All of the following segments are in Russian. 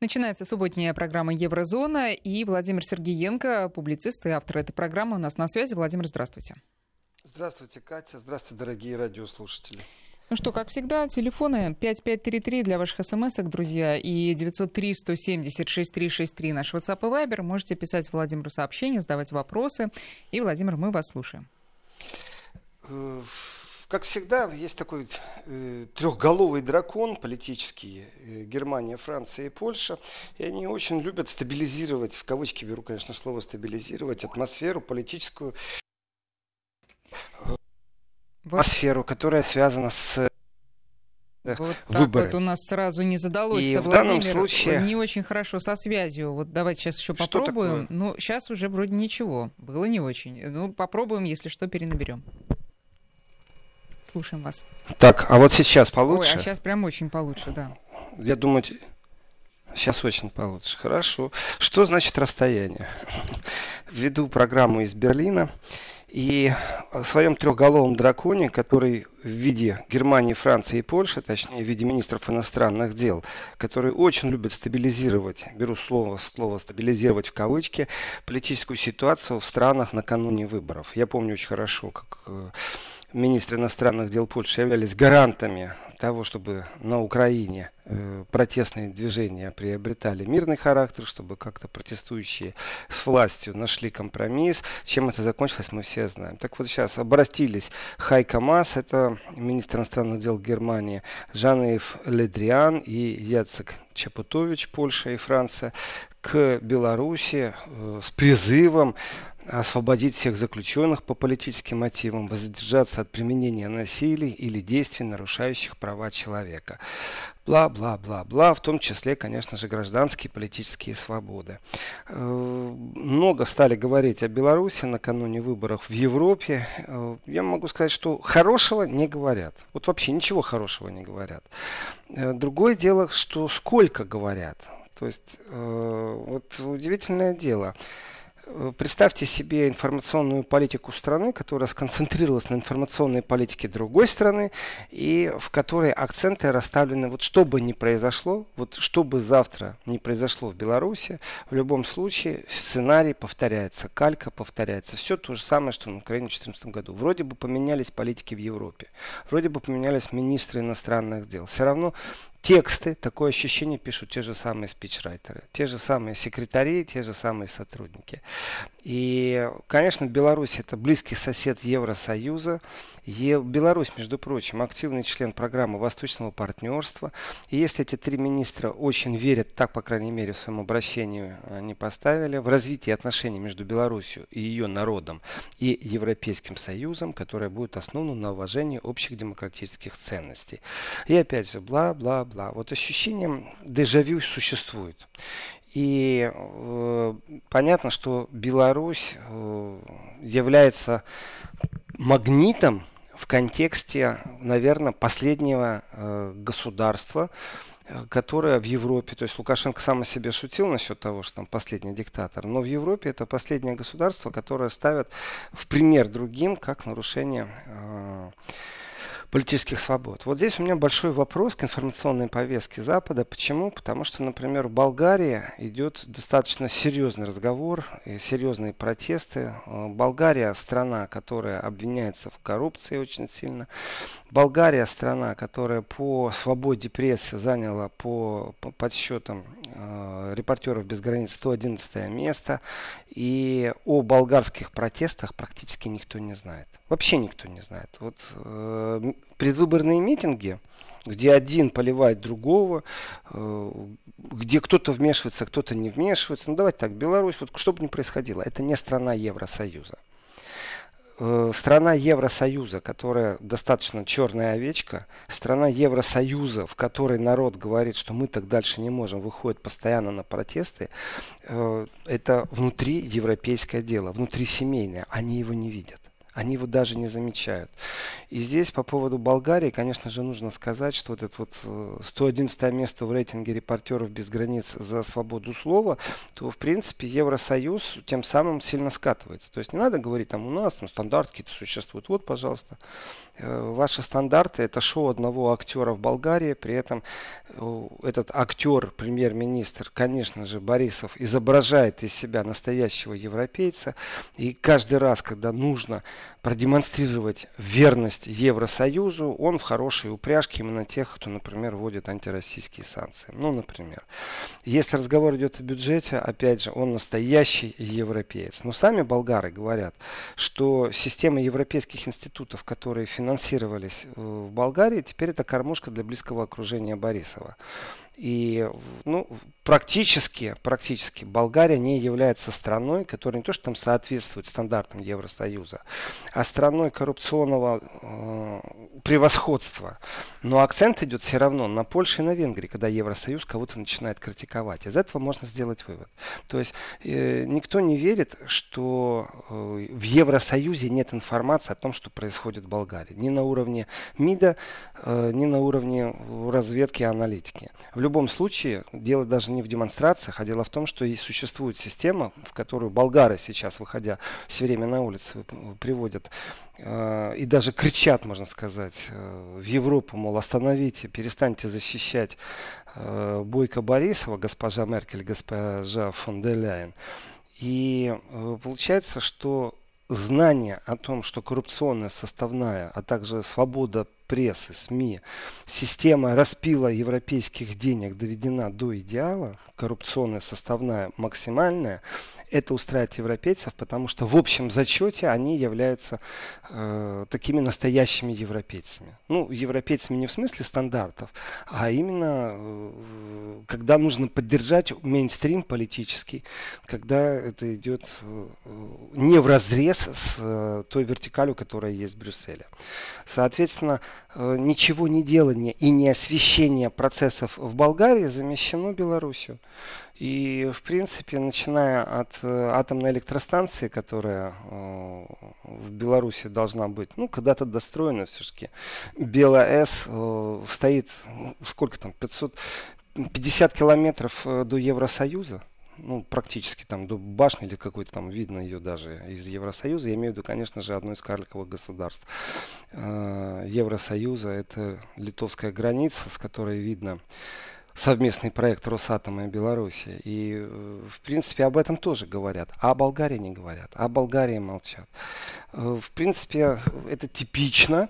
Начинается субботняя программа «Еврозона» и Владимир Сергеенко, публицист и автор этой программы, у нас на связи. Владимир, здравствуйте. Здравствуйте, Катя. Здравствуйте, дорогие радиослушатели. Ну что, как всегда, телефоны 5533 для ваших смс друзья, и 903-170-6363 наш WhatsApp и Viber. Можете писать Владимиру сообщения, задавать вопросы. И, Владимир, мы вас слушаем. Как всегда, есть такой э, трехголовый дракон политический, э, Германия, Франция и Польша, и они очень любят стабилизировать, в кавычки беру, конечно, слово стабилизировать, атмосферу политическую, вот. атмосферу, которая связана с э, вот выборы. так вот у нас сразу не задалось. И в данном случае не очень хорошо со связью. Вот давайте сейчас еще попробуем. Ну, сейчас уже вроде ничего. Было не очень. Ну, попробуем, если что, перенаберем. Слушаем вас. Так, а вот сейчас получше? Ой, а сейчас прям очень получше, да. Я думаю, сейчас очень получше. Хорошо. Что значит расстояние? Введу программу из Берлина. И в своем трехголовом драконе, который в виде Германии, Франции и Польши, точнее в виде министров иностранных дел, которые очень любят стабилизировать, беру слово, слово стабилизировать в кавычки, политическую ситуацию в странах накануне выборов. Я помню очень хорошо, как министры иностранных дел Польши являлись гарантами того, чтобы на Украине э, протестные движения приобретали мирный характер, чтобы как-то протестующие с властью нашли компромисс. Чем это закончилось, мы все знаем. Так вот сейчас обратились Хайка Мас, это министр иностранных дел Германии, Жанеев Ледриан и Яцек Чапутович, Польша и Франция, к Беларуси э, с призывом освободить всех заключенных по политическим мотивам, воздержаться от применения насилия или действий, нарушающих права человека. Бла-бла-бла-бла, в том числе, конечно же, гражданские политические свободы. Э, много стали говорить о Беларуси накануне выборов в Европе. Э, я могу сказать, что хорошего не говорят. Вот вообще ничего хорошего не говорят. Э, другое дело, что сколько говорят. То есть, вот удивительное дело. Э, представьте себе информационную политику страны, которая сконцентрировалась на информационной политике другой страны, и в которой акценты расставлены, вот что бы ни произошло, вот что бы завтра не произошло в Беларуси, в любом случае сценарий повторяется, калька повторяется. Все то же самое, что на Украине в 2014 году. Вроде бы поменялись политики в Европе, вроде бы поменялись министры иностранных дел. Все равно тексты, такое ощущение пишут те же самые спичрайтеры, те же самые секретари, те же самые сотрудники. И, конечно, Беларусь это близкий сосед Евросоюза. Е... Беларусь, между прочим, активный член программы Восточного партнерства. И если эти три министра очень верят, так, по крайней мере, в своем обращении они поставили, в развитие отношений между Беларусью и ее народом и Европейским Союзом, которое будет основано на уважении общих демократических ценностей. И опять же, бла-бла-бла. Вот ощущение дежавю существует. И э, понятно, что Беларусь э, является магнитом в контексте, наверное, последнего э, государства, э, которое в Европе, то есть Лукашенко сам о себе шутил насчет того, что там последний диктатор, но в Европе это последнее государство, которое ставят в пример другим как нарушение э, политических свобод. Вот здесь у меня большой вопрос к информационной повестке Запада. Почему? Потому что, например, в Болгарии идет достаточно серьезный разговор серьезные протесты. Э, Болгария страна, которая обвиняется в коррупции очень сильно. Болгария страна, которая по свободе прессы заняла по, по подсчетам репортеров без границ 111 место. И о болгарских протестах практически никто не знает. Вообще никто не знает. Вот э, предвыборные митинги, где один поливает другого, э, где кто-то вмешивается, кто-то не вмешивается. Ну давайте так, Беларусь, вот что бы ни происходило, это не страна Евросоюза. Э, страна Евросоюза, которая достаточно черная овечка, страна Евросоюза, в которой народ говорит, что мы так дальше не можем, выходит постоянно на протесты, э, это внутри европейское дело, внутри семейное, они его не видят. Они его даже не замечают. И здесь по поводу Болгарии, конечно же, нужно сказать, что вот это вот 111 э, место в рейтинге репортеров без границ за свободу слова, то, в принципе, Евросоюз тем самым сильно скатывается. То есть не надо говорить, там у нас там стандарты какие-то существуют. Вот, пожалуйста, ваши стандарты это шоу одного актера в Болгарии, при этом э, этот актер, премьер-министр, конечно же, Борисов, изображает из себя настоящего европейца, и каждый раз, когда нужно продемонстрировать верность Евросоюзу, он в хорошей упряжке именно тех, кто, например, вводит антироссийские санкции. Ну, например. Если разговор идет о бюджете, опять же, он настоящий европеец. Но сами болгары говорят, что система европейских институтов, которые финансировались э, в Болгарии, теперь это кормушка для близкого окружения Борисова. И ну, практически, практически Болгария не является страной, которая не то что там соответствует стандартам Евросоюза, а страной коррупционного э, превосходства. Но акцент идет все равно на Польшу и на Венгрии, когда Евросоюз кого-то начинает критиковать. Из этого можно сделать вывод. То есть э, никто не верит, что э, в Евросоюзе нет информации о том, что происходит в Болгарии. Ни на уровне МИДа, э, ни на уровне разведки и аналитики. В любом случае, дело даже не в демонстрациях, а дело в том, что и существует система, в которую болгары сейчас, выходя все время на улицы, приводят э, и даже кричат, можно сказать, э, в Европу, мол, остановите, перестаньте защищать э, Бойко Борисова, госпожа Меркель, госпожа фон де Ляйен. И э, получается, что знание о том, что коррупционная составная, а также свобода прессы, СМИ, система распила европейских денег доведена до идеала, коррупционная составная максимальная, это устраивает европейцев, потому что в общем зачете они являются э, такими настоящими европейцами. Ну, европейцами не в смысле стандартов, а именно э, когда нужно поддержать мейнстрим политический, когда это идет э, не в разрез с э, той вертикалью, которая есть в Брюсселе. Соответственно, э, ничего не делание и не освещение процессов в Болгарии замещено Белоруссию. И, в принципе, начиная от э, атомной электростанции, которая э, в Беларуси должна быть, ну, когда-то достроена все-таки, БелАЭС э, стоит, ну, сколько там, 550 километров до Евросоюза, ну, практически там до башни или какой-то там видно ее даже из Евросоюза. Я имею в виду, конечно же, одно из карликовых государств Евросоюза. Это литовская граница, с которой видно совместный проект Росатома и Беларуси. И, э, в принципе, об этом тоже говорят. А о Болгарии не говорят. А о Болгарии молчат. Э, в принципе, это типично.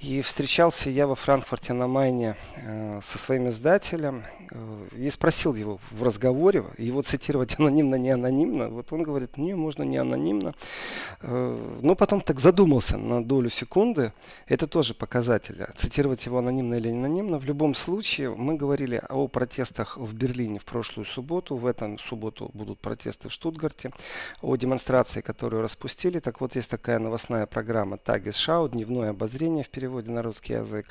И встречался я во Франкфурте на Майне э, со своим издателем э, и спросил его в разговоре, его цитировать анонимно, не анонимно. Вот он говорит, не, можно не анонимно. Э, но потом так задумался на долю секунды. Это тоже показатель. Цитировать его анонимно или не анонимно. В любом случае, мы говорили о протестах в Берлине в прошлую субботу. В этом субботу будут протесты в Штутгарте. О демонстрации, которую распустили. Так вот, есть такая новостная программа Тагис Шау, дневное обозрение в переводе переводе на русский язык.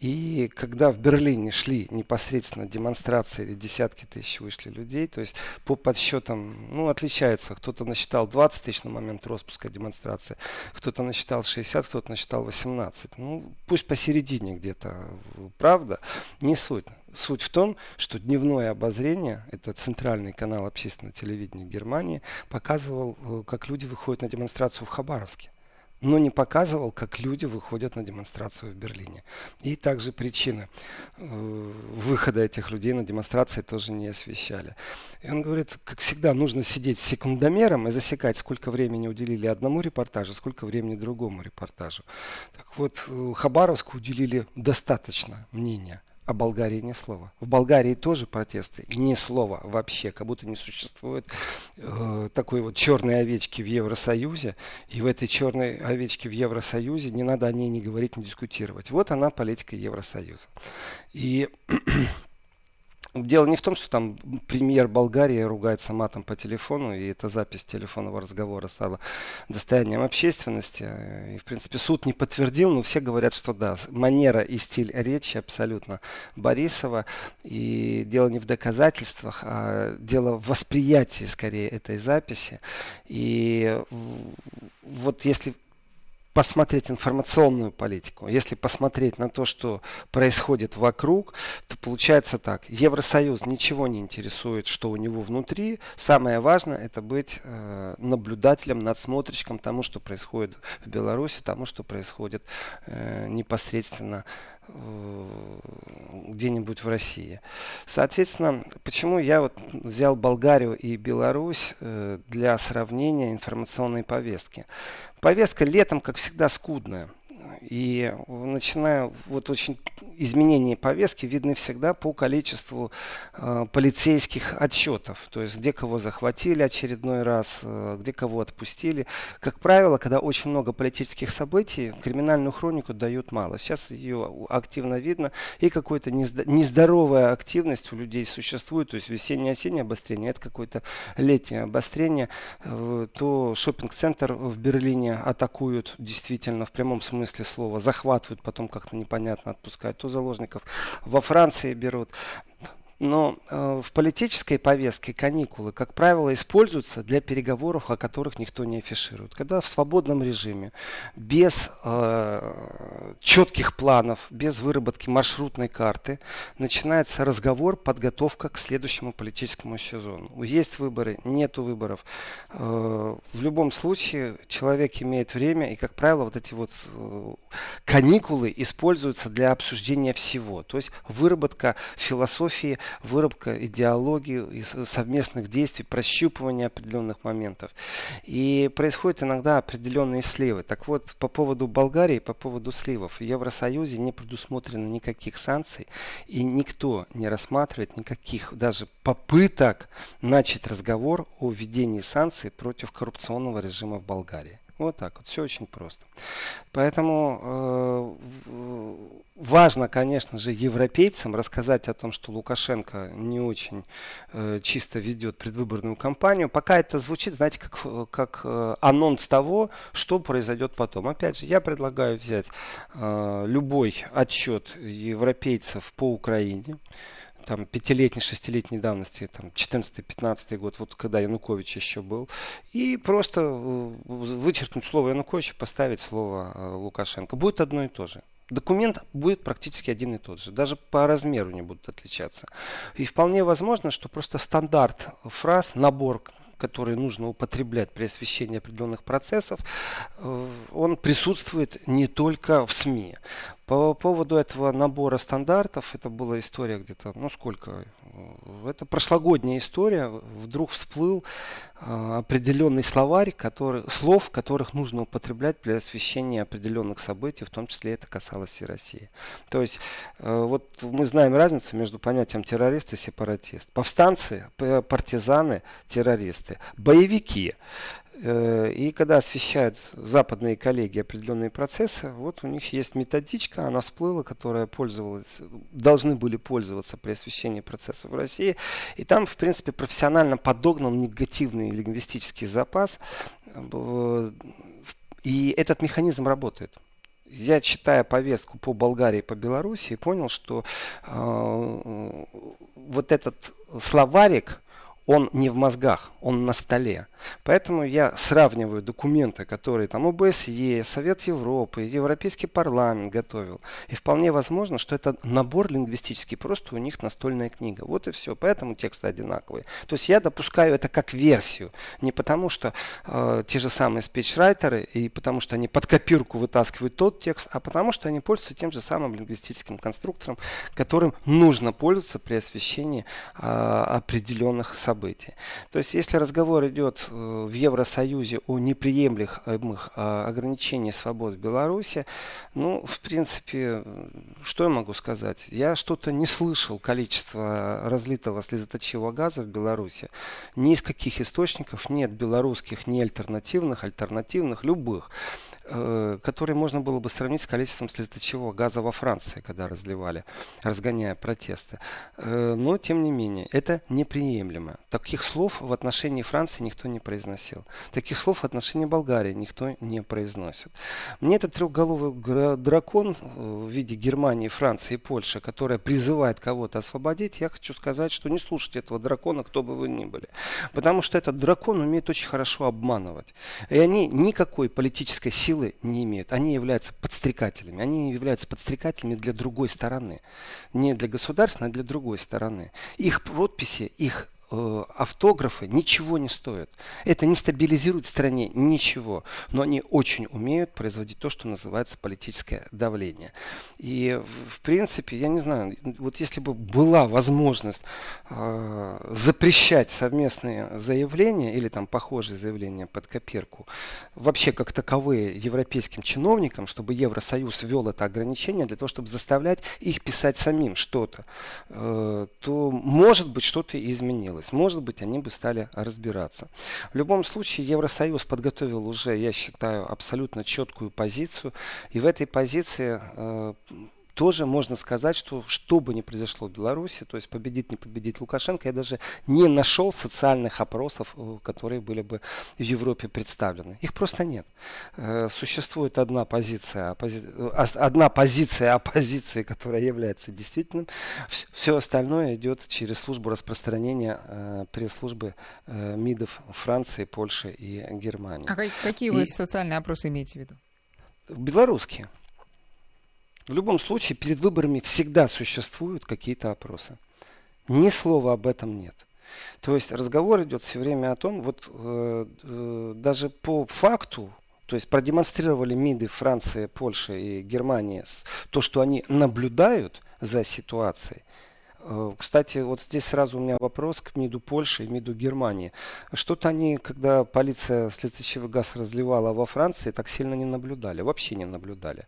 И когда в Берлине шли непосредственно демонстрации, десятки тысяч вышли людей, то есть по подсчетам, ну, отличается. Кто-то насчитал 20 тысяч на момент распуска демонстрации, кто-то насчитал 60, кто-то насчитал 18. Ну, пусть посередине где-то, правда, не суть. Суть в том, что дневное обозрение, это центральный канал общественного телевидения Германии, показывал, э, как люди выходят на демонстрацию в Хабаровске но не показывал, как люди выходят на демонстрацию в Берлине. И также причины э, выхода этих людей на демонстрации тоже не освещали. И он говорит, как всегда, нужно сидеть секундомером и засекать, сколько времени уделили одному репортажу, сколько времени другому репортажу. Так вот, э, Хабаровску уделили достаточно мнения о Болгарии ни слова. В Болгарии тоже протесты, ни слова вообще, как будто не существует э, такой вот черной овечки в Евросоюзе, и в этой черной овечке в Евросоюзе не надо о ней не говорить, не дискутировать. Вот она политика Евросоюза. И Дело не в том, что там премьер Болгарии ругается матом по телефону, и эта запись телефонного разговора стала достоянием общественности. И, в принципе, суд не подтвердил, но все говорят, что да, манера и стиль речи абсолютно Борисова. И дело не в доказательствах, а дело в восприятии, скорее, этой записи. И вот если посмотреть информационную политику, если посмотреть на то, что происходит вокруг, то получается так. Евросоюз ничего не интересует, что у него внутри. Самое важное это быть э, наблюдателем, надсмотрщиком тому, что происходит в Беларуси, тому, что происходит э, непосредственно Э, где-нибудь в России. Соответственно, почему я вот взял Болгарию и Беларусь э, для сравнения информационной повестки? Повестка летом, как всегда, скудная. И начиная вот очень изменения повестки видны всегда по количеству э, полицейских отчетов. То есть где кого захватили очередной раз, э, где кого отпустили. Как правило, когда очень много политических событий, криминальную хронику дают мало. Сейчас ее активно видно. И какая-то нездоровая активность у людей существует. То есть весеннее-осеннее обострение, это какое-то летнее обострение. Э, то шопинг-центр в Берлине атакуют действительно в прямом смысле слова, захватывают, потом как-то непонятно отпускают, то заложников во Франции берут. Но э, в политической повестке каникулы, как правило, используются для переговоров, о которых никто не афиширует. Когда в свободном режиме, без э, четких планов, без выработки маршрутной карты, начинается разговор, подготовка к следующему политическому сезону. Есть выборы, нету выборов. Э, в любом случае человек имеет время, и, как правило, вот эти вот э, каникулы используются для обсуждения всего. То есть выработка философии выработка идеологии, совместных действий, прощупывание определенных моментов. И происходят иногда определенные сливы. Так вот, по поводу Болгарии, по поводу сливов. В Евросоюзе не предусмотрено никаких санкций, и никто не рассматривает никаких даже попыток начать разговор о введении санкций против коррупционного режима в Болгарии. Вот так вот, все очень просто. Поэтому э, важно, конечно же, европейцам рассказать о том, что Лукашенко не очень э, чисто ведет предвыборную кампанию. Пока это звучит, знаете, как, как э, анонс того, что произойдет потом. Опять же, я предлагаю взять э, любой отчет европейцев по Украине там, пятилетней, шестилетней давности, там, 14-15 год, вот когда Янукович еще был, и просто э, вычеркнуть слово Янукович, поставить слово э, Лукашенко. Будет одно и то же. Документ будет практически один и тот же. Даже по размеру не будут отличаться. И вполне возможно, что просто стандарт фраз, набор которые нужно употреблять при освещении определенных процессов, э, он присутствует не только в СМИ. По поводу этого набора стандартов, это была история где-то, ну сколько, это прошлогодняя история, вдруг всплыл э, определенный словарь который, слов, которых нужно употреблять при освещении определенных событий, в том числе это касалось и России. То есть э, вот мы знаем разницу между понятием террорист и сепаратист. Повстанцы, партизаны, террористы, боевики. Э, и когда освещают западные коллеги определенные процессы, вот у них есть методичка, она всплыла, которая пользовалась, должны были пользоваться при освещении процессов в России. И там, в принципе, профессионально подогнан негативный лингвистический запас. И этот механизм работает я читая повестку по Болгарии по Белоруссии, понял, что э, вот этот словарик, он не в мозгах, он на столе. Поэтому я сравниваю документы, которые там ОБСЕ, Совет Европы, Европейский парламент готовил. И вполне возможно, что это набор лингвистический, просто у них настольная книга. Вот и все. Поэтому тексты одинаковые. То есть я допускаю это как версию. Не потому, что э, те же самые спичрайтеры и потому, что они под копирку вытаскивают тот текст, а потому, что они пользуются тем же самым лингвистическим конструктором, которым нужно пользоваться при освещении э, определенных событий. То есть если разговор идет Э, в Евросоюзе о неприемлемых а, ограничениях свобод в Беларуси, ну, в принципе, что я могу сказать? Я что-то не слышал количество разлитого слезоточивого газа в Беларуси. Ни из каких источников, нет белорусских, ни альтернативных, альтернативных, любых. Э, который можно было бы сравнить с количеством слезоточивого газа во Франции, когда разливали, разгоняя протесты. Э, но, тем не менее, это неприемлемо. Таких слов в отношении Франции никто не произносил. Таких слов в отношении Болгарии никто не произносит. Мне этот трехголовый дракон э, в виде Германии, Франции и Польши, которая призывает кого-то освободить, я хочу сказать, что не слушайте этого дракона, кто бы вы ни были. Потому что этот дракон умеет очень хорошо обманывать. И они никакой политической силы силы не имеют. Они являются подстрекателями. Они являются подстрекателями для другой стороны. Не для государственной, а для другой стороны. Их подписи, их автографы ничего не стоят. Это не стабилизирует в стране ничего, но они очень умеют производить то, что называется политическое давление. И в принципе, я не знаю, вот если бы была возможность э, запрещать совместные заявления или там похожие заявления под копирку, вообще как таковые европейским чиновникам, чтобы Евросоюз ввел это ограничение для того, чтобы заставлять их писать самим что-то, э, то может быть что-то изменилось изменилось. Может быть, они бы стали разбираться. В любом случае, Евросоюз подготовил уже, я считаю, абсолютно четкую позицию. И в этой позиции э, тоже можно сказать, что что бы ни произошло в Беларуси, то есть победит, не победит Лукашенко, я даже не нашел социальных опросов, э, которые были бы в Европе представлены. Их просто нет. Э, существует одна позиция, оппози... одна позиция оппозиции, которая является действительным. Все остальное идет через службу распространения э, пресс-службы МИДов Франции, Польши и Германии. А какие вы и... социальные опросы имеете в виду? Белорусские. В любом случае, перед выборами всегда существуют какие-то опросы. Ни слова об этом нет. То есть разговор идет все время о том, вот э, э, даже по факту, то есть продемонстрировали МИДы Франции, Польши и Германии то, что они наблюдают за ситуацией. Э, кстати, вот здесь сразу у меня вопрос к МИДу Польши и МИДу Германии. Что-то они, когда полиция следующий газ разливала во Франции, так сильно не наблюдали, вообще не наблюдали.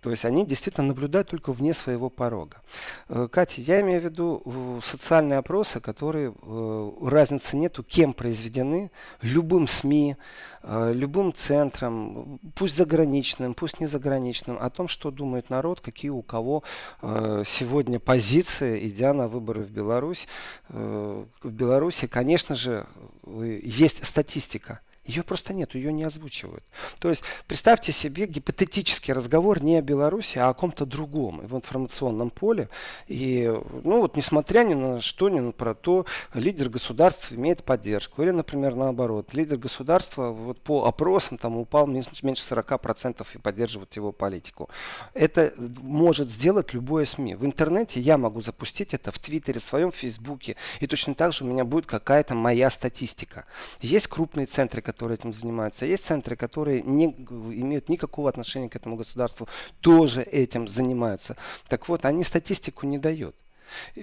То есть они действительно наблюдают только вне своего порога. Э, Катя, я имею в виду э, социальные опросы, которые э, разницы нету, кем произведены, любым СМИ, любым центром, пусть заграничным, пусть не заграничным, о том, что думает народ, какие у кого сегодня позиции, идя на выборы в Беларусь. В Беларуси, конечно же, есть статистика. Ее просто нет, ее не озвучивают. То есть представьте себе гипотетический разговор не о Беларуси, а о ком-то другом в информационном поле. И, ну вот, несмотря ни на что, ни на про то, лидер государства имеет поддержку. Или, например, наоборот, лидер государства вот по опросам там упал меньше 40% и поддерживает его политику. Это может сделать любое СМИ. В интернете я могу запустить это в Твиттере, в своем Фейсбуке. И точно так же у меня будет какая-то моя статистика. Есть крупные центры, которые этим занимаются. Есть центры, которые не имеют никакого отношения к этому государству, тоже этим занимаются. Так вот, они статистику не дают.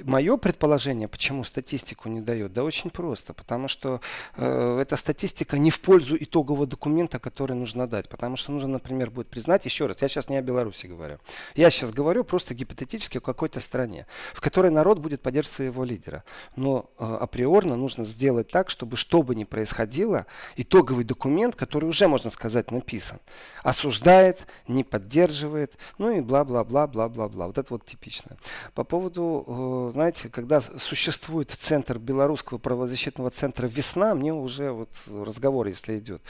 Мое предположение, почему статистику не дает, да очень просто, потому что э, эта статистика не в пользу итогового документа, который нужно дать, потому что нужно, например, будет признать, еще раз, я сейчас не о Беларуси говорю, я сейчас говорю просто гипотетически о какой-то стране, в которой народ будет поддерживать своего лидера, но э, априорно нужно сделать так, чтобы что бы ни происходило, итоговый документ, который уже, можно сказать, написан, осуждает, не поддерживает, ну и бла-бла-бла-бла-бла-бла, вот это вот типично. По поводу Э, знаете, когда существует центр белорусского правозащитного центра «Весна», мне уже вот разговор, если идет,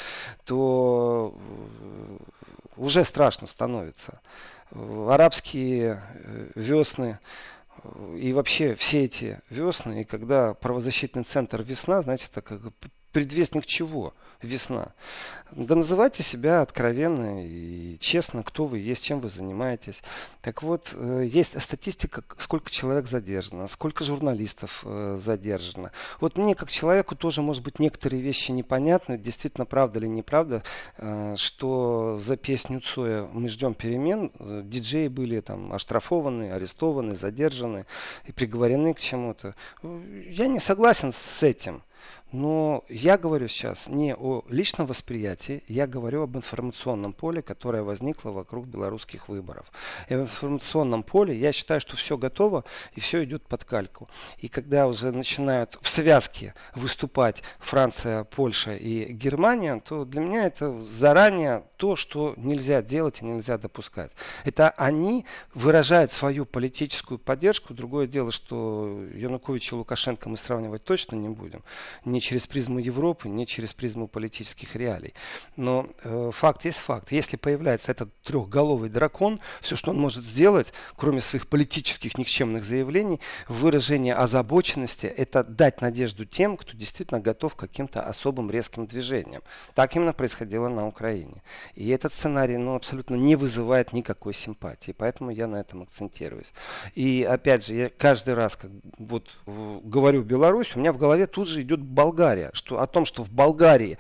то э, уже страшно становится. Э, арабские весны, и вообще все эти весны, и когда правозащитный центр «Весна», знаете, это как предвестник чего? Весна. Да называйте себя откровенно и честно, кто вы есть, чем вы занимаетесь. Так вот, э, есть статистика, сколько человек задержано, сколько журналистов э, задержано. Вот мне, как человеку, тоже, может быть, некоторые вещи непонятны, действительно, правда или неправда, э, что за песню Цоя «Мы ждем перемен» диджеи были там оштрафованы, арестованы, задержаны и приговорены к чему-то. Я не согласен с этим. Но я говорю сейчас не о личном восприятии, я говорю об информационном поле, которое возникло вокруг белорусских выборов. И в информационном поле я считаю, что все готово и все идет под кальку. И когда уже начинают в связке выступать Франция, Польша и Германия, то для меня это заранее то, что нельзя делать и нельзя допускать. Это они выражают свою политическую поддержку. Другое дело, что Януковича и Лукашенко мы сравнивать точно не будем не через призму Европы, не через призму политических реалий. Но э, факт есть факт. Если появляется этот трехголовый дракон, все, что он может сделать, кроме своих политических никчемных заявлений, выражение озабоченности, это дать надежду тем, кто действительно готов к каким-то особым резким движениям. Так именно происходило на Украине. И этот сценарий ну, абсолютно не вызывает никакой симпатии. Поэтому я на этом акцентируюсь. И опять же, я каждый раз, как вот говорю Беларусь, у меня в голове тут же идет Болгария. Что, о том, что в Болгарии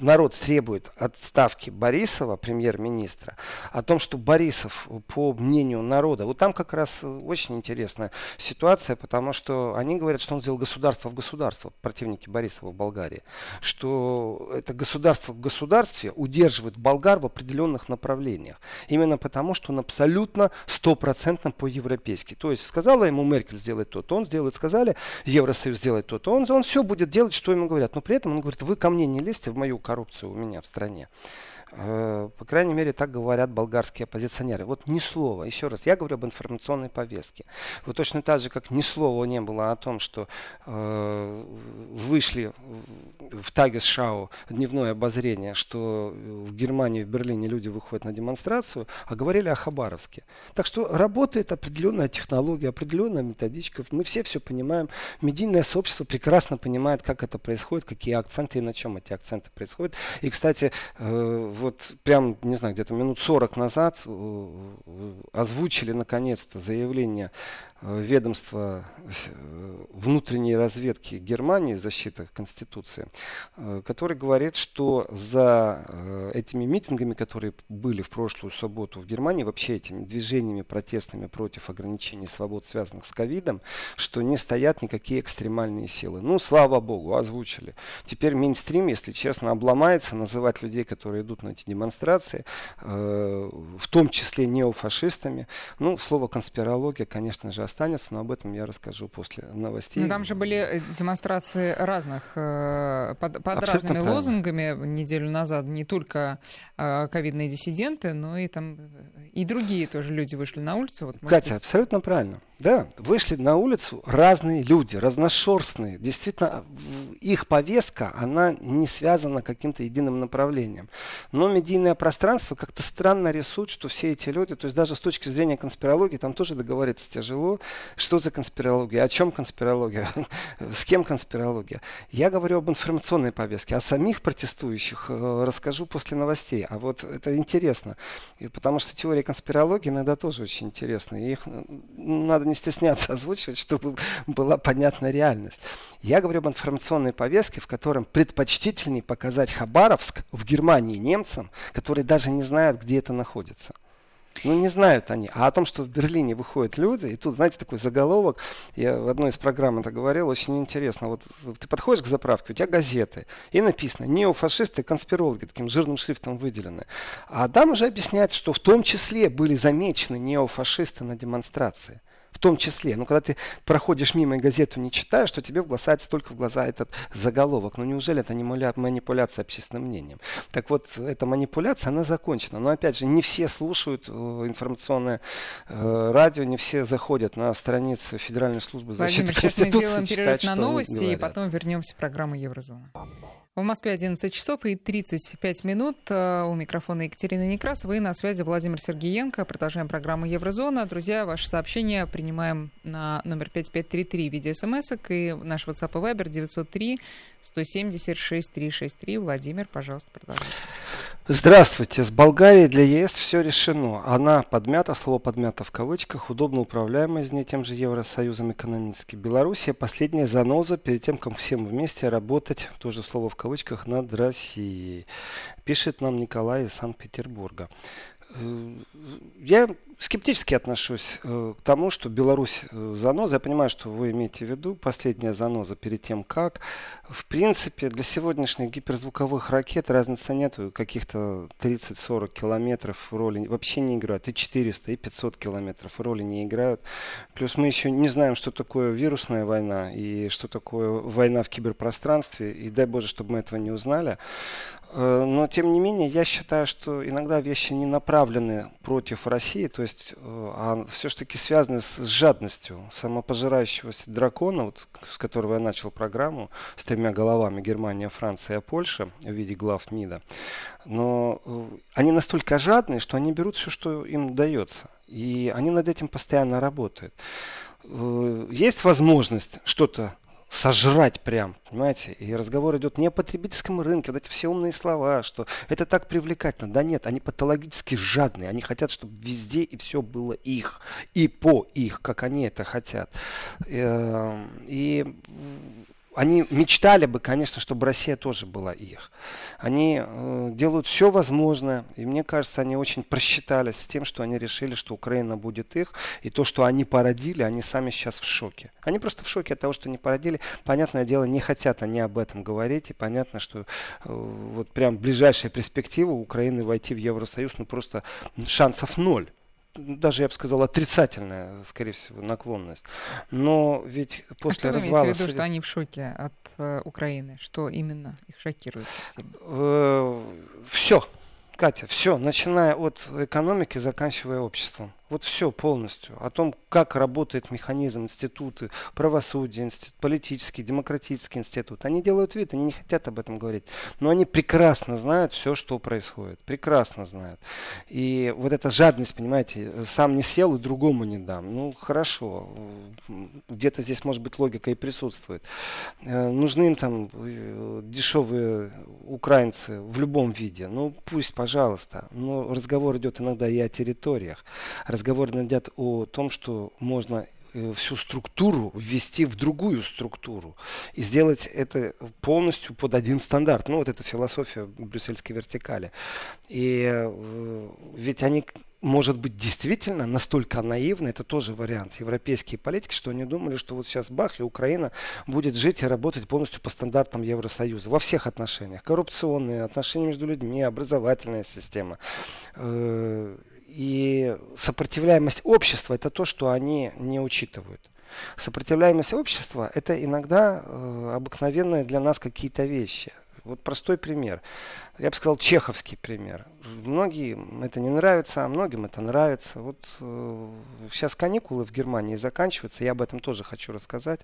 народ требует отставки Борисова, премьер-министра, о том, что Борисов, по мнению народа, вот там как раз очень интересная ситуация, потому что они говорят, что он сделал государство в государство, противники Борисова в Болгарии, что это государство в государстве удерживает болгар в определенных направлениях. Именно потому, что он абсолютно стопроцентно по-европейски. То есть сказала ему Меркель сделать то-то, он сделает, сказали Евросоюз сделать то-то, он, он все будет делать, что ему говорят. Но при этом он говорит, вы ко мне не лезьте в мою коррупцию у меня в стране. Э, по крайней мере, так говорят болгарские оппозиционеры. Вот ни слова, еще раз, я говорю об информационной повестке. Вот точно так же, как ни слова не было о том, что э, вышли в Тагес Шау дневное обозрение, что в Германии, в Берлине люди выходят на демонстрацию, а говорили о Хабаровске. Так что работает определенная технология, определенная методичка. Мы все все понимаем. Медийное сообщество прекрасно понимает, как это происходит, какие акценты и на чем эти акценты происходят. И, кстати, э, вот прям, не знаю, где-то минут 40 назад э, э, озвучили наконец-то заявление Э, ведомства э, внутренней разведки Германии, защиты Конституции, э, который говорит, что за этими митингами, которые были в прошлую субботу в Германии, вообще этими движениями протестными против ограничений свобод, связанных с ковидом, что не стоят никакие экстремальные силы. Ну, слава богу, озвучили. Теперь мейнстрим, если честно, обломается называть людей, которые идут на эти демонстрации, в том числе неофашистами. Ну, слово конспирология, конечно же, останется, но об этом я расскажу после новостей. Но там же были э, демонстрации разных, э, под, под разными правильно. лозунгами неделю назад. Не только э, ковидные диссиденты, но и там и другие тоже люди вышли на улицу. Вот, Катя, быть... абсолютно правильно. Да, вышли на улицу разные люди, разношерстные. Действительно, их повестка, она не связана каким-то единым направлением. Но медийное пространство как-то странно рисует, что все эти люди, то есть даже с точки зрения конспирологии, там тоже договориться тяжело. Что за конспирология? О чем конспирология? С кем конспирология? Я говорю об информационной повестке. О самих протестующих э, расскажу после новостей. А вот это интересно. Потому что теория конспирологии иногда тоже очень интересна. И их надо не стесняться озвучивать, чтобы была понятна реальность. Я говорю об информационной повестке, в котором предпочтительнее показать Хабаровск в Германии немцам, которые даже не знают, где это находится. Ну, не знают они. А о том, что в Берлине выходят люди, и тут, знаете, такой заголовок, я в одной из программ это говорил, очень интересно. Вот ты подходишь к заправке, у тебя газеты, и написано «Неофашисты, конспирологи», таким жирным шрифтом выделены. А там уже объясняется, что в том числе были замечены неофашисты на демонстрации в том числе. Но когда ты проходишь мимо и газету не читаешь, то тебе бросается только в глаза этот заголовок. Ну неужели это не манипуляция общественным мнением? Так вот, эта манипуляция, она закончена. Но опять же, не все слушают э, информационное э, радио, не все заходят на страницы Федеральной службы защиты Владимир, Конституции. Сейчас мы сделаем перерыв на новости и потом вернемся в программу Еврозона. В Москве 11 часов и 35 минут. Э, у микрофона Екатерина Некрасова и на связи Владимир Сергеенко. Продолжаем программу Еврозона. Друзья, ваши сообщения принимаем на номер 5533 в виде смс и наш WhatsApp и Viber 903 170 6363. Владимир, пожалуйста, продолжайте. Здравствуйте. С Болгарией для ЕС все решено. Она подмята, слово подмята в кавычках, удобно управляемая из ней тем же Евросоюзом экономически. Белоруссия последняя заноза перед тем, как всем вместе работать, тоже слово в кавычках, над Россией. Пишет нам Николай из Санкт-Петербурга. Э, я скептически отношусь э, к тому, что Беларусь э, заноза. Я понимаю, что вы имеете в виду последняя заноза перед тем, как. В принципе, для сегодняшних гиперзвуковых ракет разницы нет. Каких-то 30-40 километров роли вообще не играют. И 400, и 500 километров роли не играют. Плюс мы еще не знаем, что такое вирусная война и что такое война в киберпространстве. И дай Боже, чтобы мы этого не узнали. Э, но, тем не менее, я считаю, что иногда вещи не направлены против России, то есть, э, а все-таки связаны с жадностью самопожирающегося дракона, вот, с которого я начал программу, с тремя головами Германия, Франция, Польша в виде глав МИДа. Но э, они настолько жадные, что они берут все, что им дается. И они над этим постоянно работают. Есть возможность что-то сожрать прям, понимаете? И разговор идет не о потребительском рынке, вот эти все умные слова, что это так привлекательно. Да нет, они патологически жадные, они хотят, чтобы везде и все было их, и по их, как они это хотят. Эм, и они мечтали бы, конечно, чтобы Россия тоже была их. Они э, делают все возможное, и мне кажется, они очень просчитались с тем, что они решили, что Украина будет их, и то, что они породили, они сами сейчас в шоке. Они просто в шоке от того, что они породили. Понятное дело, не хотят они об этом говорить, и понятно, что э, вот прям ближайшая перспектива Украины войти в Евросоюз, ну просто шансов ноль даже я бы сказал, отрицательная, скорее всего, наклонность. Но ведь после а что развала... Вы в виду, что они в шоке от э, Украины? Что именно их шокирует совсем? Э, все, Катя, все, начиная от экономики, заканчивая обществом. Вот все полностью. О том, как работает механизм институты, правосудие, институт, политический, демократический институт. Они делают вид, они не хотят об этом говорить. Но они прекрасно знают все, что происходит. Прекрасно знают. И вот эта жадность, понимаете, сам не сел и другому не дам. Ну, хорошо. Где-то здесь, может быть, логика и присутствует. Э, нужны им там э, дешевые украинцы в любом виде. Ну, пусть, пожалуйста. Но разговор идет иногда и о территориях разговоры идет о том, что можно э, всю структуру ввести в другую структуру и сделать это полностью под один стандарт. Ну, вот эта философия брюссельской вертикали. И э, ведь они может быть, действительно настолько наивны, это тоже вариант европейские политики, что они думали, что вот сейчас бах, и Украина будет жить и работать полностью по стандартам Евросоюза во всех отношениях. Коррупционные отношения между людьми, образовательная система, э, и сопротивляемость общества это то, что они не учитывают. Сопротивляемость общества это иногда э, обыкновенные для нас какие-то вещи. Вот простой пример. Я бы сказал чеховский пример. Многим это не нравится, а многим это нравится. Вот э, сейчас каникулы в Германии заканчиваются. Я об этом тоже хочу рассказать,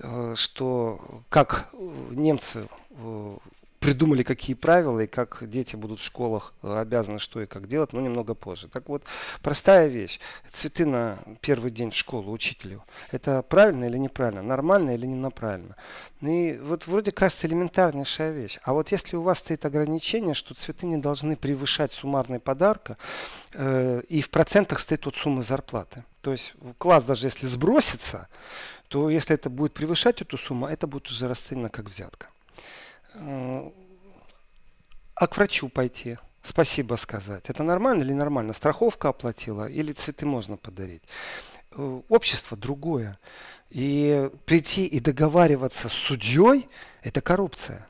э, что как немцы э, придумали, какие правила и как дети будут в школах э, обязаны что и как делать, но немного позже. Так вот, простая вещь. Цветы на первый день в школу учителю. Это правильно или неправильно? Нормально или не неправильно? И вот вроде кажется элементарнейшая вещь. А вот если у вас стоит ограничение, что цветы не должны превышать суммарный подарка, э, и в процентах стоит от суммы зарплаты. То есть класс даже если сбросится, то если это будет превышать эту сумму, это будет уже расценено как взятка а к врачу пойти, спасибо сказать. Это нормально или нормально? Страховка оплатила или цветы можно подарить? Э, общество другое. И прийти и договариваться с судьей – это коррупция.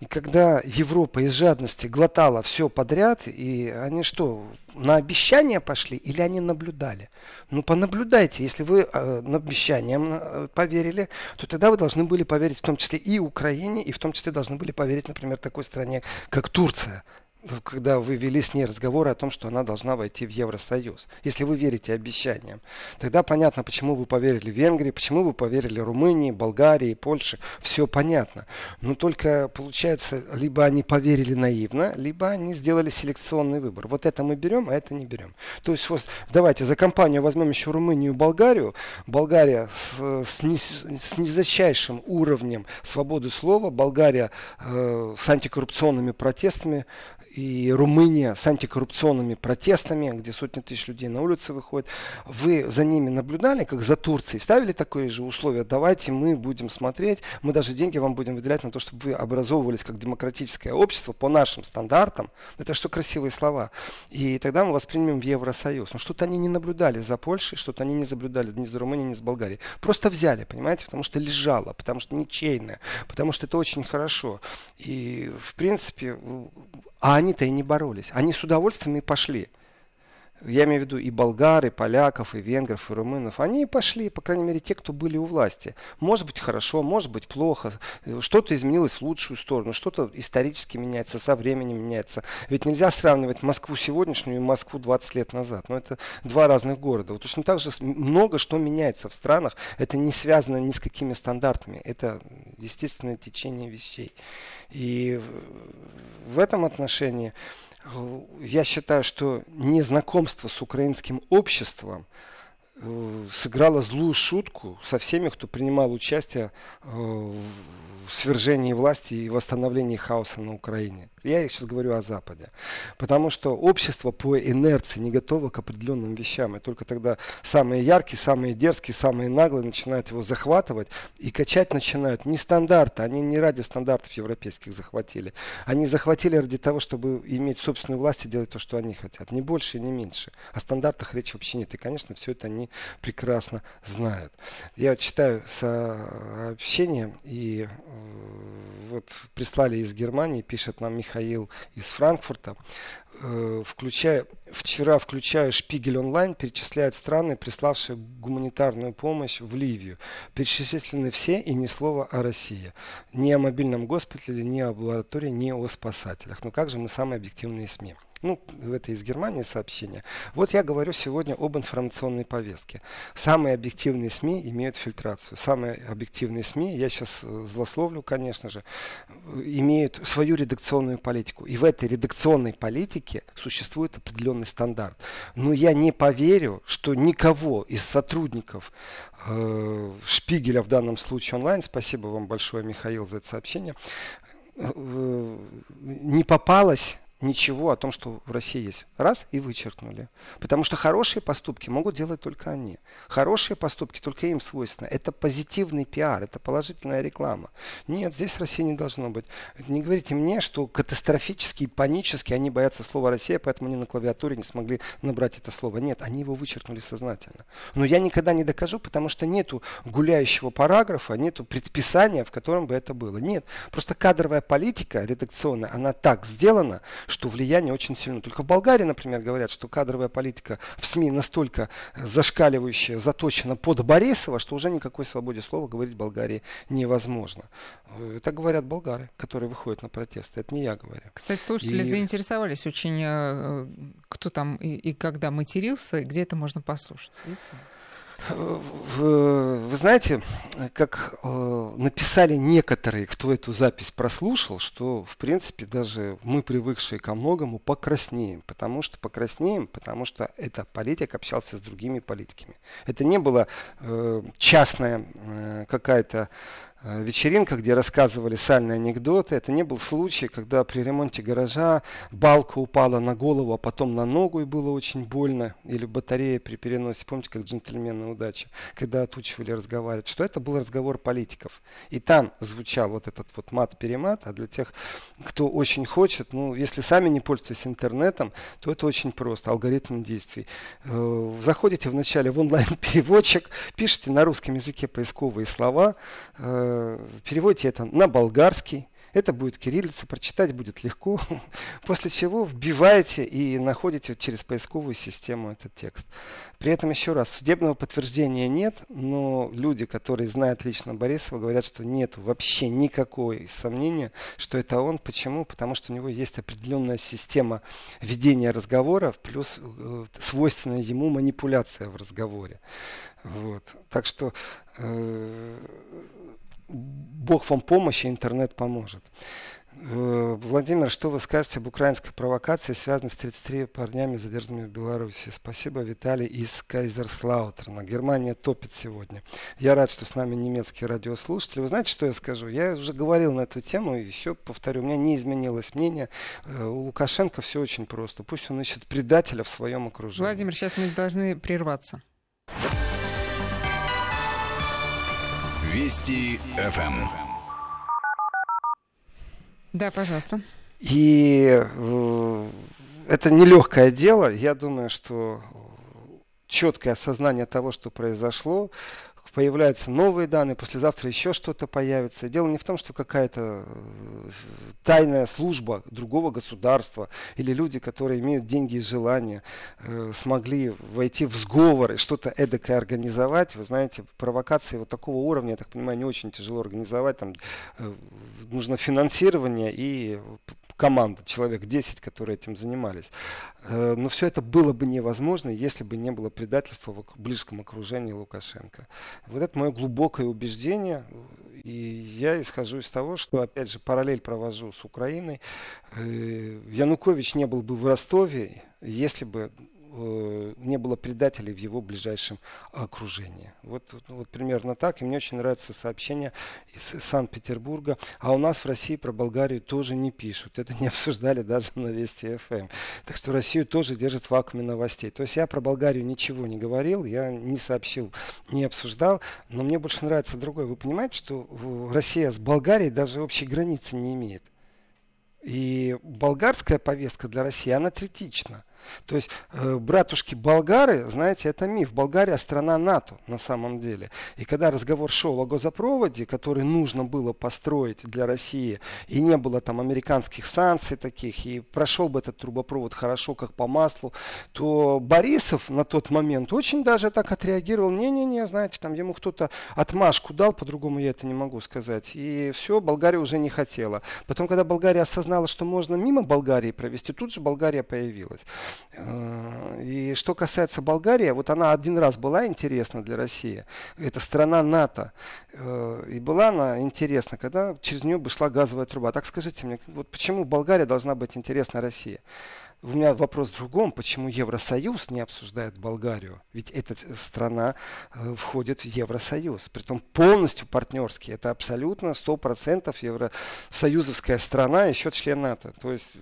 И когда Европа из жадности глотала все подряд, и они что, на обещания пошли или они наблюдали? Ну, понаблюдайте. Если вы э, на обещаниям э, поверили, то тогда вы должны были поверить в том числе и Украине, и в том числе должны были поверить, например, такой стране, как Турция когда вы вели с ней разговоры о том, что она должна войти в Евросоюз. Если вы верите обещаниям, тогда понятно, почему вы поверили Венгрии, почему вы поверили Румынии, Болгарии, Польше. Все понятно. Но только получается, либо они поверили наивно, либо они сделали селекционный выбор. Вот это мы берем, а это не берем. То есть вот, давайте за компанию возьмем еще Румынию и Болгарию. Болгария с, с, низ, с низочайшим уровнем свободы слова, Болгария э, с антикоррупционными протестами и Румыния с антикоррупционными протестами, где сотни тысяч людей на улицы выходят. Вы за ними наблюдали, как за Турцией? Ставили такое же условие? Давайте мы будем смотреть, мы даже деньги вам будем выделять на то, чтобы вы образовывались как демократическое общество по нашим стандартам. Это что красивые слова. И тогда мы воспримем в Евросоюз. Но что-то они не наблюдали за Польшей, что-то они не наблюдали ни за Румынией, ни за Болгарией. Просто взяли, понимаете, потому что лежало, потому что ничейное, потому что это очень хорошо. И, в принципе, а они-то и не боролись. Они с удовольствием и пошли. Я имею в виду и болгар, и поляков, и венгров, и румынов. Они пошли, по крайней мере, те, кто были у власти. Может быть хорошо, может быть плохо. Что-то изменилось в лучшую сторону, что-то исторически меняется, со временем меняется. Ведь нельзя сравнивать Москву сегодняшнюю и Москву 20 лет назад. Но это два разных города. Вот точно так же много что меняется в странах. Это не связано ни с какими стандартами. Это естественное течение вещей. И в этом отношении я считаю, что незнакомство с украинским обществом э, сыграла злую шутку со всеми, кто принимал участие э, в свержении власти и восстановлении хаоса на Украине. Я сейчас говорю о Западе. Потому что общество по инерции не готово к определенным вещам. И только тогда самые яркие, самые дерзкие, самые наглые начинают его захватывать и качать начинают не стандарты. Они не ради стандартов европейских захватили. Они захватили ради того, чтобы иметь собственную власть и делать то, что они хотят. Не больше и не меньше. О стандартах речи вообще нет. И, конечно, все это они прекрасно знают. Я читаю сообщение и э, вот прислали из Германии, пишет нам Михаил Михаил из Франкфурта. Э, включая, вчера, включая Шпигель онлайн, перечисляют страны, приславшие гуманитарную помощь в Ливию. Перечислены все и ни слова о России. Ни о мобильном госпитале, ни о лаборатории, ни о спасателях. Но как же мы самые объективные СМИ? Ну, это из Германии сообщение. Вот я говорю сегодня об информационной повестке. Самые объективные СМИ имеют фильтрацию. Самые объективные СМИ, я сейчас э, злословлю, конечно же, имеют свою редакционную политику. И в этой редакционной политике существует определенный стандарт. Но я не поверю, что никого из сотрудников э, Шпигеля в данном случае онлайн, спасибо вам большое, Михаил, за это сообщение, э, не попалось ничего о том, что в России есть. Раз и вычеркнули. Потому что хорошие поступки могут делать только они. Хорошие поступки только им свойственны. Это позитивный пиар, это положительная реклама. Нет, здесь России не должно быть. Не говорите мне, что катастрофически и панически они боятся слова Россия, поэтому они на клавиатуре не смогли набрать это слово. Нет, они его вычеркнули сознательно. Но я никогда не докажу, потому что нету гуляющего параграфа, нету предписания, в котором бы это было. Нет, просто кадровая политика редакционная, она так сделана, что влияние очень сильно. Только в Болгарии, например, говорят, что кадровая политика в СМИ настолько зашкаливающая, заточена под Борисова, что уже никакой свободе слова говорить в Болгарии невозможно. Это говорят болгары, которые выходят на протесты. Это не я говорю. Кстати, слушатели и... заинтересовались очень, э, кто там и, и когда матерился, где это можно послушать. Видите? Вы знаете, как э, написали некоторые, кто эту запись прослушал, что, в принципе, даже мы, привыкшие ко многому, покраснеем. Потому что покраснеем, потому что это политик общался с другими политиками. Это не было э, частная э, какая-то вечеринка, где рассказывали сальные анекдоты. Это не был случай, когда при ремонте гаража балка упала на голову, а потом на ногу и было очень больно. Или батарея при переносе. Помните, как джентльмены удачи, когда отучивали разговаривать. Что это был разговор политиков. И там звучал вот этот вот мат-перемат. А для тех, кто очень хочет, ну, если сами не пользуетесь интернетом, то это очень просто. Алгоритм действий. Э, заходите вначале в онлайн-переводчик, пишите на русском языке поисковые слова, э, Э, переводите это на болгарский, это будет кириллица, прочитать будет легко. После чего вбиваете и находите через поисковую систему этот текст. При этом еще раз, судебного подтверждения нет, но люди, которые знают лично Борисова, говорят, что нет вообще никакой сомнения, что это он. Почему? Потому что у него есть определенная система ведения разговоров, плюс э, свойственная ему манипуляция в разговоре. Вот. Так что э, Бог вам помощи, интернет поможет. Э, Владимир, что вы скажете об украинской провокации, связанной с 33 парнями, задержанными в Беларуси? Спасибо, Виталий из Кайзерслаутерна. Германия топит сегодня. Я рад, что с нами немецкие радиослушатели. Вы знаете, что я скажу? Я уже говорил на эту тему, и еще повторю, у меня не изменилось мнение. Э, у Лукашенко все очень просто. Пусть он ищет предателя в своем окружении. Владимир, сейчас мы должны прерваться. Вести ФМ. Да, пожалуйста. И э, это нелегкое дело. Я думаю, что четкое осознание того, что произошло, появляются новые данные, послезавтра еще что-то появится. Дело не в том, что какая-то э, тайная служба другого государства или люди, которые имеют деньги и желание, э, смогли войти в сговор и что-то эдакое организовать. Вы знаете, провокации вот такого уровня, я так понимаю, не очень тяжело организовать. Там э, нужно финансирование и команда, человек 10, которые этим занимались. Э, но все это было бы невозможно, если бы не было предательства в близком окружении Лукашенко. Вот это мое глубокое убеждение. И я исхожу из того, что, опять же, параллель провожу с Украиной. Э, Янукович не был бы в Ростове, если бы не было предателей в его ближайшем окружении. Вот, вот, примерно так. И мне очень нравится сообщение из Санкт-Петербурга. А у нас в России про Болгарию тоже не пишут. Это не обсуждали даже на Вести ФМ. Так что Россию тоже держит в вакууме новостей. То есть я про Болгарию ничего не говорил, я не сообщил, не обсуждал. Но мне больше нравится другое. Вы понимаете, что Россия с Болгарией даже общей границы не имеет. И болгарская повестка для России, она критична. То есть э, братушки болгары, знаете, это миф. Болгария страна НАТО на самом деле. И когда разговор шел о газопроводе, который нужно было построить для России, и не было там американских санкций таких, и прошел бы этот трубопровод хорошо, как по маслу, то Борисов на тот момент очень даже так отреагировал. Не-не-не, знаете, там ему кто-то отмашку дал, по-другому я это не могу сказать. И все, Болгария уже не хотела. Потом, когда Болгария осознала, что можно мимо Болгарии провести, тут же Болгария появилась. Э, и что касается Болгарии, вот она один раз была интересна для России. Это страна НАТО. Э, и была она интересна, когда через нее бы шла газовая труба. Так скажите мне, вот почему Болгария должна быть интересна России? У меня вопрос в другом. Почему Евросоюз не обсуждает Болгарию? Ведь эта страна э, входит в Евросоюз. Притом полностью партнерский. Это абсолютно 100% евросоюзовская страна, еще член НАТО. То есть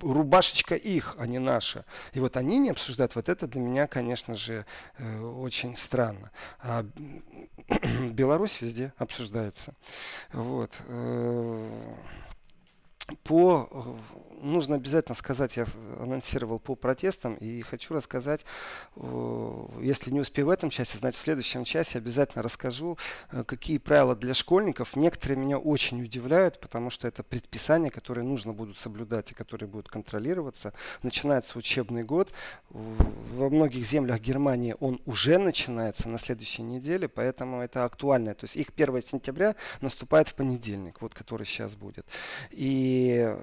рубашечка их, а не наша. И вот они не обсуждают. Вот это для меня, конечно же, э, очень странно. А Беларусь везде обсуждается. Вот. Э, по нужно обязательно сказать, я анонсировал по протестам и хочу рассказать, если не успею в этом часе, значит в следующем часе обязательно расскажу, э, какие правила для школьников. Некоторые меня очень удивляют, потому что это предписания, которые нужно будут соблюдать и которые будут контролироваться. Начинается учебный год. Во многих землях Германии он уже начинается на следующей неделе, поэтому это актуально. То есть их 1 сентября наступает в понедельник, вот который сейчас будет. И э,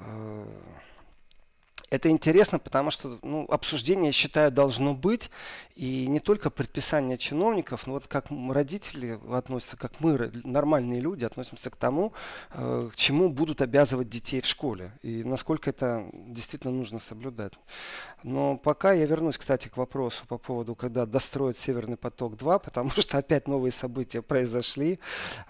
это интересно, потому что ну, обсуждение, считаю, должно быть. И не только предписание чиновников, но вот как родители относятся, как мы, нормальные люди, относимся к тому, э, к чему будут обязывать детей в школе. И насколько это действительно нужно соблюдать. Но пока я вернусь, кстати, к вопросу по поводу, когда достроят Северный поток-2, потому что опять новые события произошли.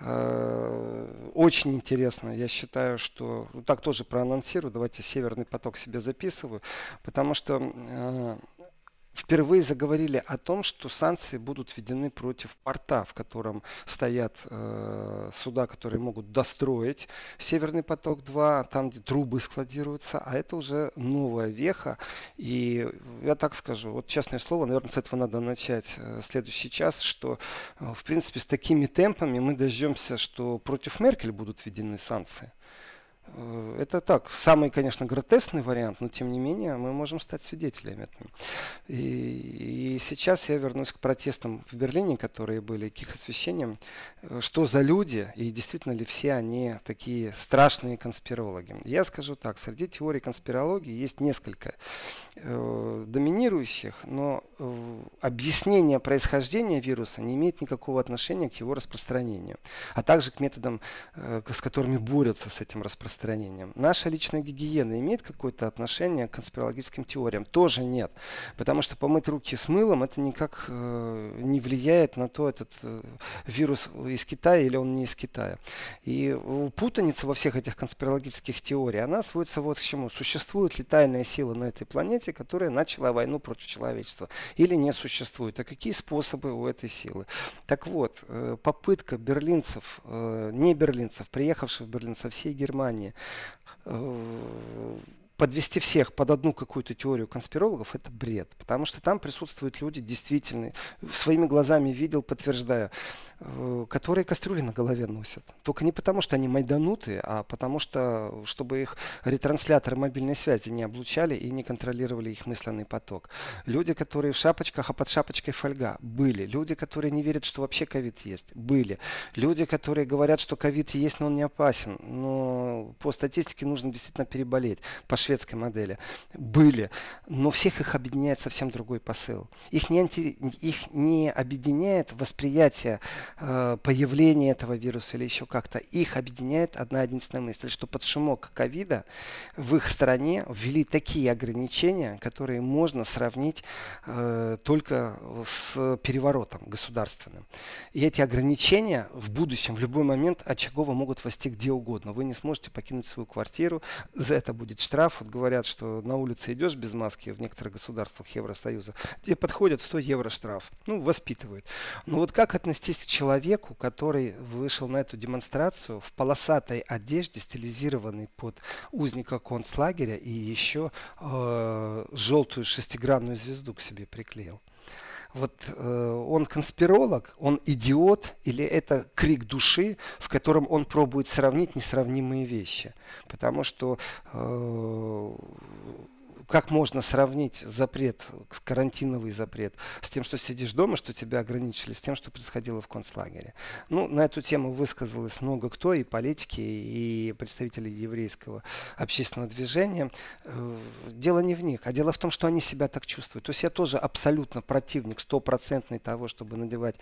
Э, очень интересно. Я считаю, что... Ну, так тоже проанонсирую. Давайте Северный поток себе записываю. Потому что э, впервые заговорили о том, что санкции будут введены против порта, в котором стоят э, суда, которые могут достроить Северный поток-2, там, где трубы складируются, а это уже новая веха. И я так скажу, вот честное слово, наверное, с этого надо начать э, следующий час, что, э, в принципе, с такими темпами мы дождемся, что против Меркель будут введены санкции. Э, это так, самый, конечно, гротесный вариант, но тем не менее мы можем стать свидетелями этого. И, и сейчас я вернусь к протестам в Берлине, которые были, к их освещениям. Э, что за люди и действительно ли все они такие страшные конспирологи? Я скажу так, среди теорий конспирологии есть несколько э, доминирующих, но объяснение происхождения вируса не имеет никакого отношения к его распространению, а также к методам, э, с которыми борются с этим распространением. Наша личная гигиена имеет какое-то отношение к конспирологическим теориям? Тоже нет. Потому что помыть руки с мылом это никак э, не влияет на то, этот э, вирус из Китая или он не из Китая. И путаница во всех этих конспирологических теориях, она сводится вот к чему. Существует ли тайная сила на этой планете, которая начала войну против человечества? Или не существует? А какие способы у этой силы? Так вот, э, попытка берлинцев, э, не берлинцев, приехавших в Берлин со всей Германии, э, подвести всех под одну какую-то теорию конспирологов, это бред. Потому что там присутствуют люди действительно, своими глазами видел, подтверждаю, э, которые кастрюли на голове носят. Только не потому, что они майданутые, а потому что, чтобы их ретрансляторы мобильной связи не облучали и не контролировали их мысленный поток. Люди, которые в шапочках, а под шапочкой фольга, были. Люди, которые не верят, что вообще ковид есть, были. Люди, которые говорят, что ковид есть, но он не опасен. Но по статистике нужно действительно переболеть. Шведской модели, были, но всех их объединяет совсем другой посыл. Их не, их не объединяет восприятие э, появления этого вируса или еще как-то. Их объединяет одна единственная мысль, что под шумок ковида в их стране ввели такие ограничения, которые можно сравнить э, только с переворотом государственным. И эти ограничения в будущем, в любой момент очагово могут вести где угодно. Вы не сможете покинуть свою квартиру, за это будет штраф. Вот говорят, что на улице идешь без маски в некоторых государствах Евросоюза, тебе подходят 100 евро штраф. Ну, воспитывают. Но вот как отнестись к человеку, который вышел на эту демонстрацию в полосатой одежде, стилизированной под узника концлагеря и еще э, желтую шестигранную звезду к себе приклеил? Вот э, он конспиролог, он идиот, или это крик души, в котором он пробует сравнить несравнимые вещи. Потому что э, как можно сравнить запрет, карантиновый запрет, с тем, что сидишь дома, что тебя ограничили, с тем, что происходило в концлагере? Ну, на эту тему высказалось много кто, и политики, и представители еврейского общественного движения. Э, дело не в них, а дело в том, что они себя так чувствуют. То есть я тоже абсолютно противник, стопроцентный того, чтобы надевать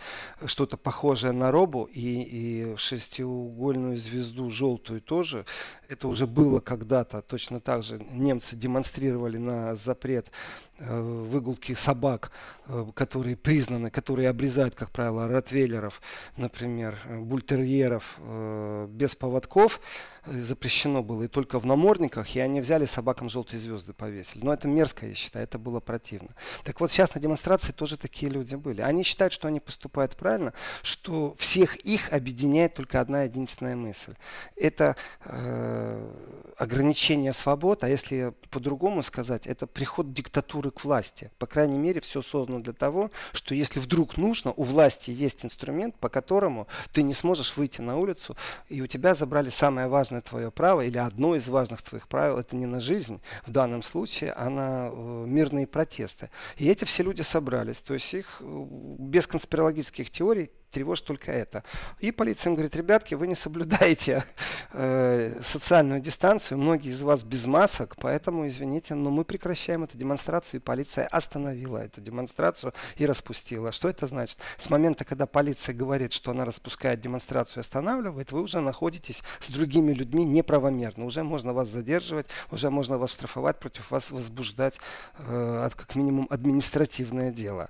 что-то похожее на робу и, и шестиугольную звезду желтую тоже. Это уже было когда-то, точно так же немцы демонстрировали на запрет выгулки собак, э, которые признаны, которые обрезают, как правило, ротвейлеров, например, бультерьеров э, без поводков, запрещено было и только в намордниках, и они взяли собакам желтые звезды повесили. Но это мерзко, я считаю, это было противно. Так вот, сейчас на демонстрации тоже такие люди были. Они считают, что они поступают правильно, что всех их объединяет только одна единственная мысль. Это э, ограничение свобод, а если по-другому сказать, это приход диктатуры к власти. По крайней мере, все создано для того, что если вдруг нужно, у власти есть инструмент, по которому ты не сможешь выйти на улицу, и у тебя забрали самое важное важное твое право, или одно из важных твоих правил, это не на жизнь в данном случае, а на э, мирные протесты. И эти все люди собрались, то есть их э, без конспирологических теорий тревожит только это. И полиция им говорит, ребятки, вы не соблюдаете э, социальную дистанцию, многие из вас без масок, поэтому, извините, но мы прекращаем эту демонстрацию, и полиция остановила эту демонстрацию и распустила. Что это значит? С момента, когда полиция говорит, что она распускает демонстрацию и останавливает, вы уже находитесь с другими людьми неправомерно. Уже можно вас задерживать, уже можно вас штрафовать, против вас возбуждать э, как минимум административное дело.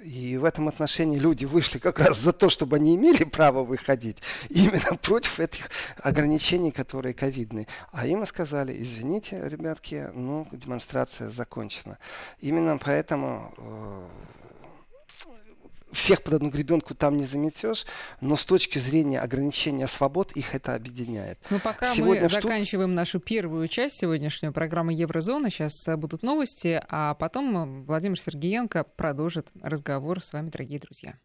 И в этом отношении люди вышли как раз за то, чтобы они имели право выходить, именно против этих ограничений, которые ковидные. А им сказали, извините, ребятки, ну, демонстрация закончена. Именно поэтому э, всех под одну гребенку там не заметешь, но с точки зрения ограничения свобод их это объединяет. Ну, пока Сегодня мы заканчиваем нашу первую часть сегодняшней программы Еврозона, сейчас будут новости, а потом Владимир Сергеенко продолжит разговор с вами, дорогие друзья.